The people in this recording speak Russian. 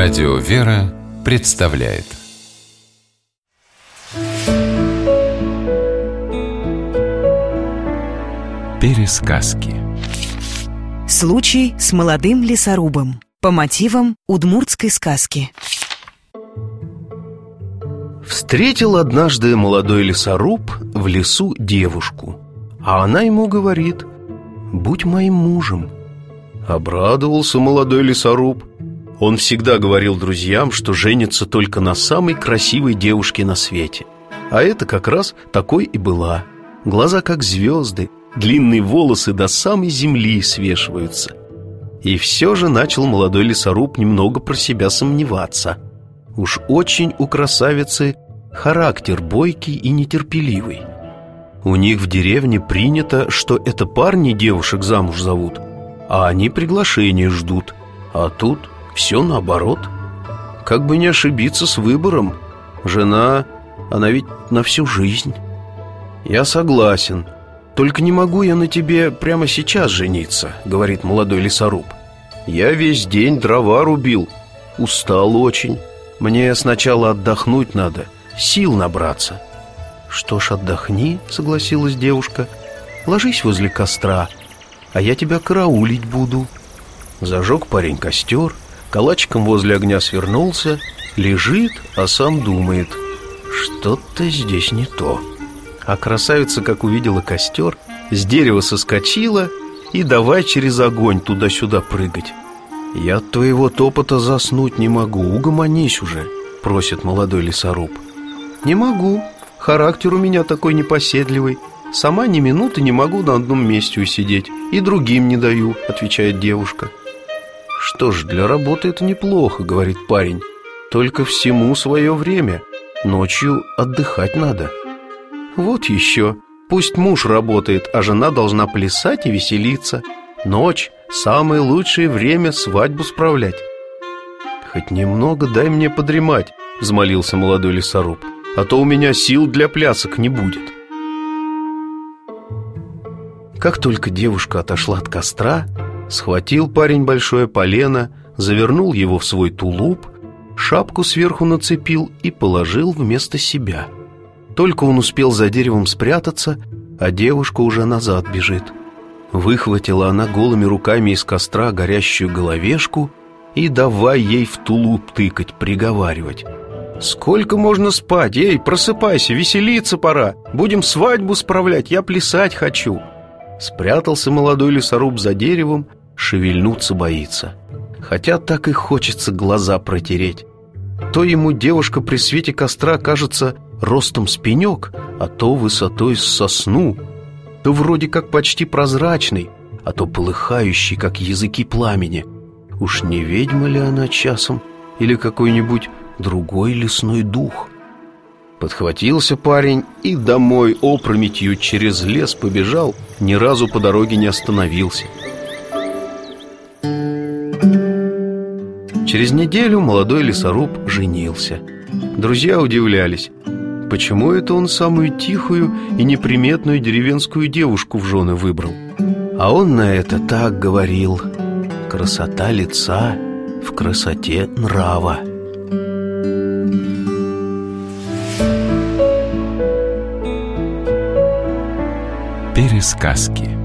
Радио «Вера» представляет. Пересказки. Случай с молодым лесорубом. По мотивам удмуртской сказки. Встретил однажды молодой лесоруб в лесу девушку. А она ему говорит «Будь моим мужем» Обрадовался молодой лесоруб Он всегда говорил друзьям, что женится только на самой красивой девушке на свете. А это как раз такой и была. Глаза как звезды, длинные волосы до самой земли свешиваются. И все же начал молодой лесоруб немного про себя сомневаться. Уж очень у красавицы характер бойкий и нетерпеливый. У них в деревне принято, что это парни девушек замуж зовут а они приглашения ждут. А тут все наоборот. Как бы не ошибиться с выбором. Жена, она ведь на всю жизнь. Я согласен. Только не могу я на тебе прямо сейчас жениться, говорит молодой лесоруб. Я весь день дрова рубил. Устал очень. Мне сначала отдохнуть надо, сил набраться. Что ж, отдохни, согласилась девушка. Ложись возле костра, а я тебя караулить буду Зажег парень костер Калачиком возле огня свернулся Лежит, а сам думает Что-то здесь не то А красавица, как увидела костер С дерева соскочила И давай через огонь туда-сюда прыгать. «Я от твоего топота заснуть не могу, угомонись уже», — просит молодой лесоруб. «Не могу, характер у меня такой непоседливый, Сама ни минуты не могу на одном месте усидеть И другим не даю, отвечает девушка Что ж, для работы это неплохо, говорит парень. Только всему свое время. Ночью отдыхать надо Вот еще. Пусть муж работает, а жена должна плясать и веселиться. Ночь – самое лучшее время свадьбу справлять Хоть немного дай мне подремать, взмолился молодой лесоруб. А то у меня сил для плясок не будет как только девушка отошла от костра, схватил парень большое полено, завернул его в свой тулуп, шапку сверху нацепил и положил вместо себя. Только он успел за деревом спрятаться, а девушка уже назад бежит. Выхватила она голыми руками из костра горящую головешку и давай ей в тулуп тыкать, приговаривать. «Сколько можно спать? Эй, просыпайся, веселиться пора! Будем свадьбу справлять, я плясать хочу!» Спрятался молодой лесоруб за деревом, шевельнуться боится. Хотя так и хочется глаза протереть. То ему девушка при свете костра кажется ростом с пенек, а то высотой с сосну, то вроде как почти прозрачный, а то полыхающий, как языки пламени. Уж не ведьма ли она часом или какой-нибудь другой лесной дух?» Подхватился парень и домой опрометью через лес побежал, ни разу по дороге не остановился. Через неделю молодой лесоруб женился. Друзья удивлялись, почему это он самую тихую и неприметную деревенскую девушку в жены выбрал. А он на это так говорил «Красота лица в красоте нрава». Пересказки